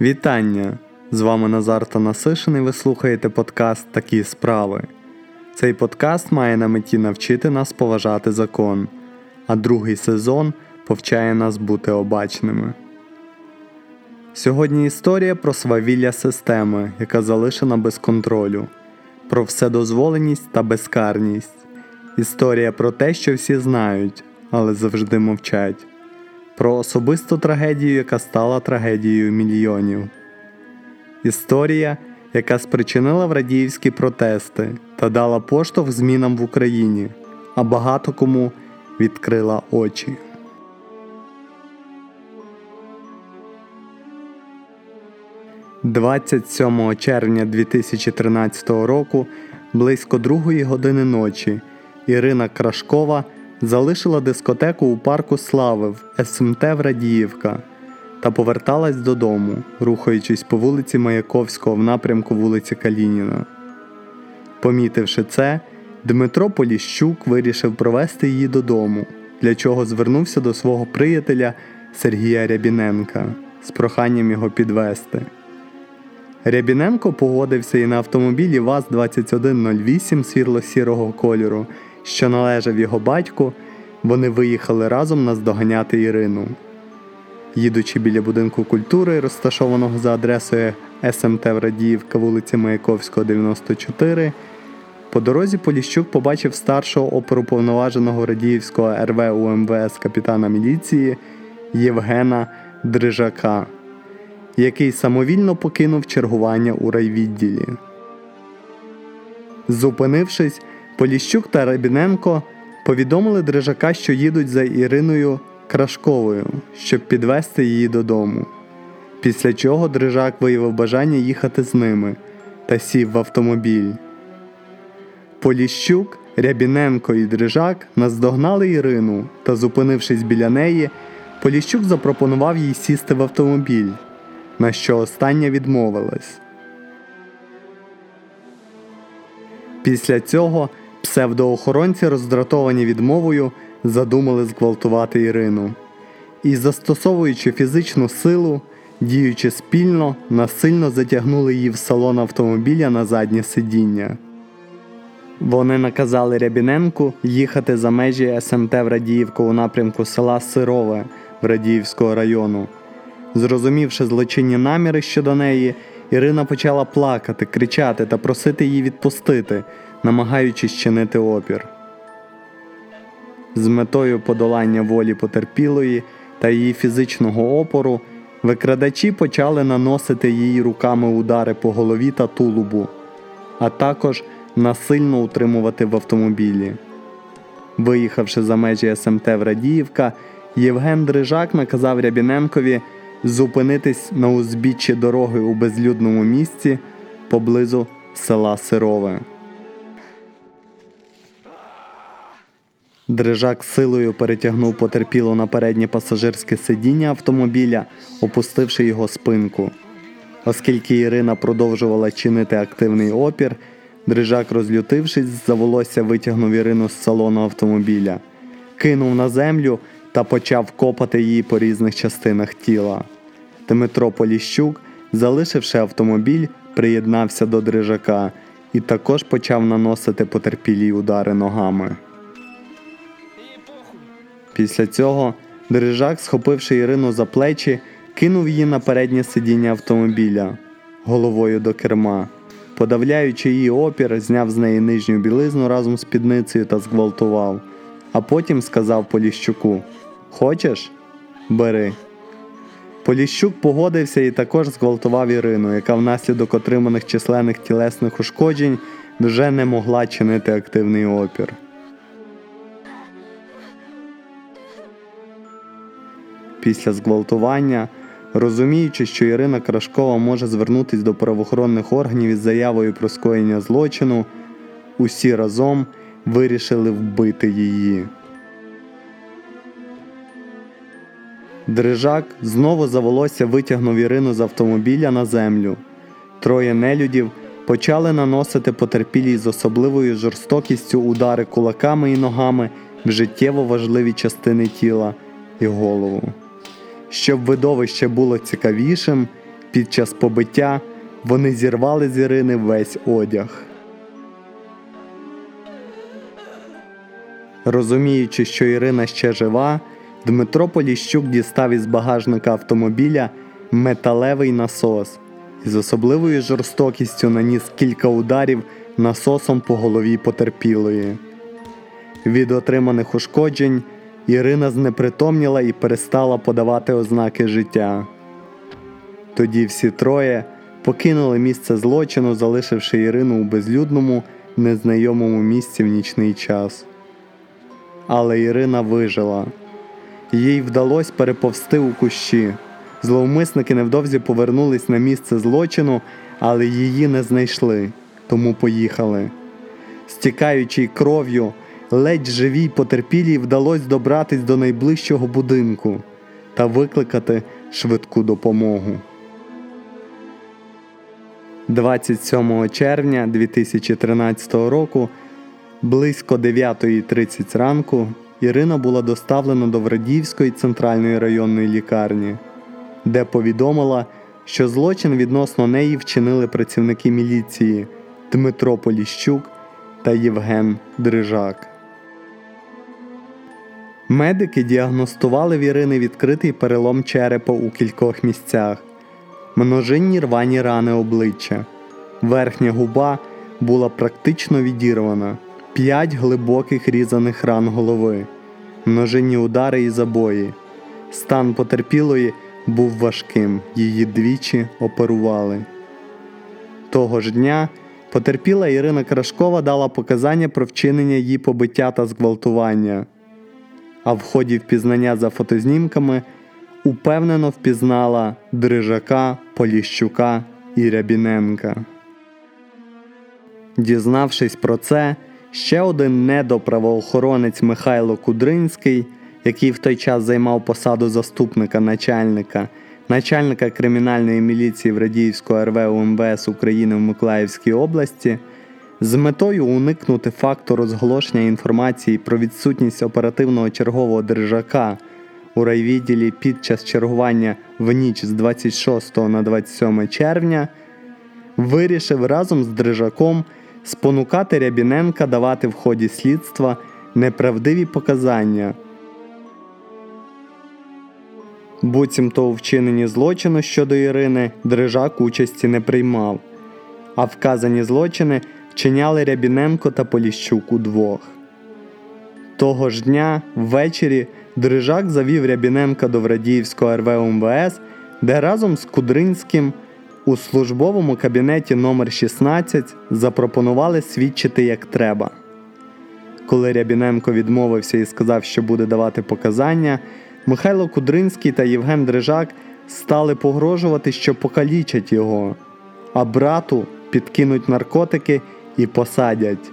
Вітання! З вами Назар Танасишин і ви слухаєте подкаст Такі справи. Цей подкаст має на меті навчити нас поважати закон, а другий сезон повчає нас бути обачними. Сьогодні історія про свавілля системи, яка залишена без контролю, про вседозволеність та безкарність. Історія про те, що всі знають, але завжди мовчать, про особисту трагедію, яка стала трагедією мільйонів. Історія, яка спричинила в радіївські протести та дала поштовх змінам в Україні, а багато кому відкрила очі. «27 червня 2013 року близько другої години ночі Ірина Крашкова залишила дискотеку у парку Слави в СМТ Врадіївка та поверталась додому, рухаючись по вулиці Маяковського в напрямку вулиці Калініна. Помітивши це, Дмитро Поліщук вирішив провести її додому, для чого звернувся до свого приятеля Сергія Рябіненка з проханням його підвести. Рябіненко погодився і на автомобілі ВАЗ-2108 світло-сірого кольору, що належав його батьку, вони виїхали разом наздоганяти Ірину. Їдучи біля будинку культури, розташованого за адресою СМТ Врадіївка, вулиці Маяковського, 94, по дорозі Поліщук побачив старшого оперуповноваженого Радіївського РВ УМВС капітана міліції Євгена Дрижака, який самовільно покинув чергування у райвідділі. Зупинившись, Поліщук та Рабіненко повідомили Дрижака, що їдуть за Іриною Крашковою, щоб підвести її додому. Після чого Дрижак виявив бажання їхати з ними та сів в автомобіль. Поліщук, Рябіненко і Дрижак наздогнали Ірину та, зупинившись біля неї, Поліщук запропонував їй сісти в автомобіль, на що остання відмовилась. Після цього псевдоохоронці, роздратовані відмовою, задумали зґвалтувати Ірину. І, застосовуючи фізичну силу, діючи спільно, насильно затягнули її в салон автомобіля на заднє сидіння. Вони наказали Рябіненку їхати за межі СМТ в Радіївку у напрямку села Сирове в Радіївського району. Зрозумівши злочинні наміри щодо неї, Ірина почала плакати, кричати та просити її відпустити, намагаючись чинити опір. З метою подолання волі потерпілої та її фізичного опору викрадачі почали наносити їй руками удари по голові та тулубу, а також насильно утримувати в автомобілі. Виїхавши за межі СМТ Врадіївка, Євген Дрижак наказав Рябіненкові зупинитись на узбіччі дороги у безлюдному місці поблизу села Сирове. Дрижак силою перетягнув потерпіло на переднє пасажирське сидіння автомобіля, опустивши його спинку. Оскільки Ірина продовжувала чинити активний опір, Дрижак, розлютившись, за волосся витягнув Ірину з салону автомобіля, кинув на землю та почав копати її по різних частинах тіла. Дмитро Поліщук, залишивши автомобіль, приєднався до Дрижака і також почав наносити потерпілі удари ногами. Після цього Дрижак, схопивши Ірину за плечі, кинув її на переднє сидіння автомобіля головою до керма. Подавляючи її опір, зняв з неї нижню білизну разом з спідницею та зґвалтував, а потім сказав Поліщуку Хочеш? Бери. Поліщук погодився і також зґвалтував Ірину, яка внаслідок отриманих численних тілесних ушкоджень вже не могла чинити активний опір. Після зґвалтування, розуміючи, що Ірина Крашкова може звернутися до правоохоронних органів із заявою про скоєння злочину, усі разом вирішили вбити її. Дрижак знову за волосся витягнув Ірину з автомобіля на землю. Троє нелюдів почали наносити потерпілій з особливою жорстокістю удари кулаками і ногами в життєво важливі частини тіла і голову. Щоб видовище було цікавішим, Під час побиття вони зірвали з Ірини весь одяг. Розуміючи, що Ірина ще жива, Дмитро Поліщук дістав із багажника автомобіля металевий насос і з особливою жорстокістю наніс кілька ударів насосом по голові потерпілої. Від отриманих ушкоджень Ірина знепритомніла і перестала подавати ознаки життя. Тоді всі троє покинули місце злочину, залишивши Ірину у безлюдному, незнайомому місці в нічний час. Але Ірина вижила. Їй вдалося переповзти у кущі. Зловмисники невдовзі повернулись на місце злочину, але її не знайшли, тому поїхали. Стікаючи кров'ю, ледь живій потерпілій вдалося добратись до найближчого будинку та викликати швидку допомогу. 27 червня 2013 року близько 9.30 ранку Ірина була доставлена до Врадіївської центральної районної лікарні, де повідомила, що злочин відносно неї вчинили працівники міліції Дмитро Поліщук та Євген Дрижак. Медики діагностували в Ірини відкритий перелом черепа у кількох місцях, множинні рвані рани обличчя. Верхня губа була практично відірвана, п'ять глибоких різаних ран голови, множинні удари і забої. Стан потерпілої був важким, її двічі оперували. Того ж дня потерпіла Ірина Крашкова дала показання про вчинення її побиття та зґвалтування а в ході впізнання за фотознімками упевнено впізнала Дрижака, Поліщука і Рябіненка. Дізнавшись про це, ще один недоправоохоронець Михайло Кудринський, який в той час займав посаду заступника начальника, начальника кримінальної міліції в Радіївського РВ УМВС України в Миколаївській області з метою уникнути факту розголошення інформації про відсутність оперативного чергового держака у райвідділі під час чергування в ніч з 26 на 27 червня, вирішив разом з Дрижаком спонукати Рябіненка давати в ході слідства неправдиві показання. Буцімто у вчиненні злочину щодо Ірини Дрижак участі не приймав, а вказані злочини вчиняли Рябіненко та Поліщук удвох. Того ж дня ввечері Дрижак завів Рябіненка до Врадіївського РВ УМВС, де разом з Кудринським у службовому кабінеті номер 16 запропонували свідчити як треба. Коли Рябіненко відмовився і сказав, що буде давати показання, Михайло Кудринський та Євген Дрижак стали погрожувати, що покалічать його, а брату підкинуть наркотики і посадять.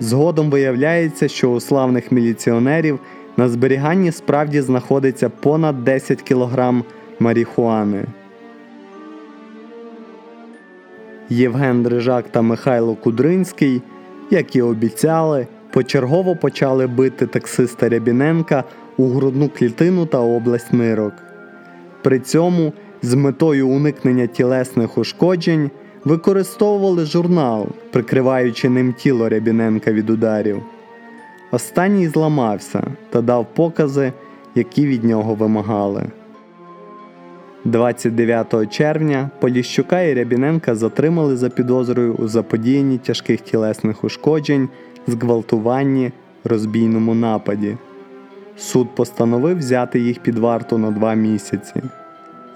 Згодом виявляється, що у славних міліціонерів на зберіганні справді знаходиться понад 10 кг маріхуани. Євген Дрижак та Михайло Кудринський, як і обіцяли, почергово почали бити таксиста Рябіненка у грудну клітину та область нирок. При цьому з метою уникнення тілесних ушкоджень використовували журнал, прикриваючи ним тіло Рябіненка від ударів. Останній зламався та дав покази, які від нього вимагали. 29 червня Поліщука і Рябіненка затримали за підозрою у заподіянні тяжких тілесних ушкоджень, зґвалтуванні, розбійному нападі. Суд постановив взяти їх під варту на два місяці.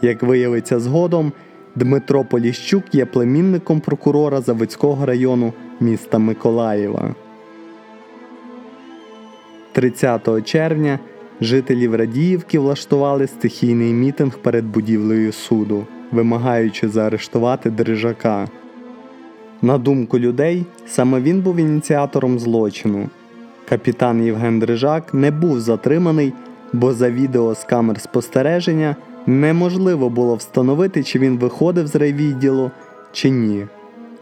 Як виявиться згодом, Дмитро Поліщук є племінником прокурора Заводського району міста Миколаєва. 30 червня жителі Радіївки влаштували стихійний мітинг перед будівлею суду, вимагаючи заарештувати Дрижака. На думку людей, саме він був ініціатором злочину. Капітан Євген Дрижак не був затриманий, бо за відео з камер спостереження Неможливо було встановити, чи він виходив з райвідділу, чи ні.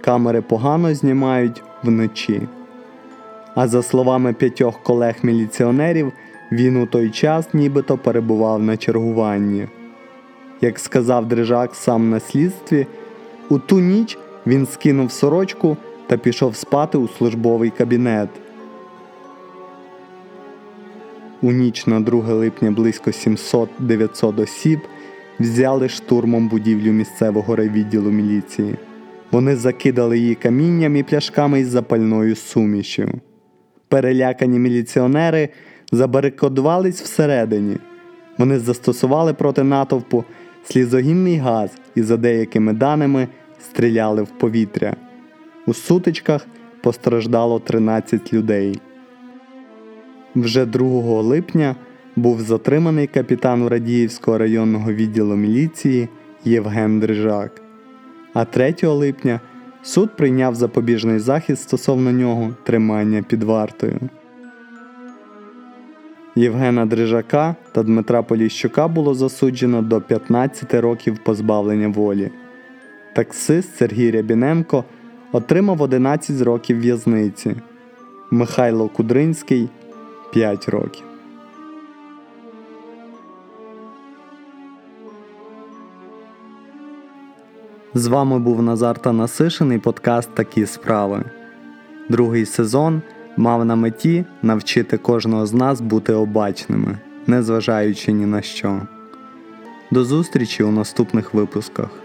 Камери погано знімають вночі. А за словами п'ятьох колег-міліціонерів, він у той час нібито перебував на чергуванні. як сказав Дрижак сам на слідстві, у ту ніч він скинув сорочку та пішов спати у службовий кабінет. У ніч на 2 липня близько 700-900 осіб взяли штурмом будівлю місцевого райвідділу міліції. Вони закидали її камінням і пляшками із запальною сумішю. Перелякані міліціонери забарикодувались всередині. Вони застосували проти натовпу слізогінний газ і, за деякими даними, стріляли в повітря. У сутичках постраждало 13 людей. Вже 2 липня був затриманий капітан Радіївського районного відділу міліції Євген Дрижак. А 3 липня суд прийняв запобіжний захід стосовно нього тримання під вартою. Євгена Дрижака та Дмитра Поліщука було засуджено до 15 років позбавлення волі. Таксист Сергій Рябіненко отримав 11 років в'язниці. Михайло Кудринський 5 років. З вами був Назар Танасишин і подкаст Такі справи. Другий сезон мав на меті навчити кожного з нас бути обачними, незважаючи ні на що. До зустрічі у наступних випусках.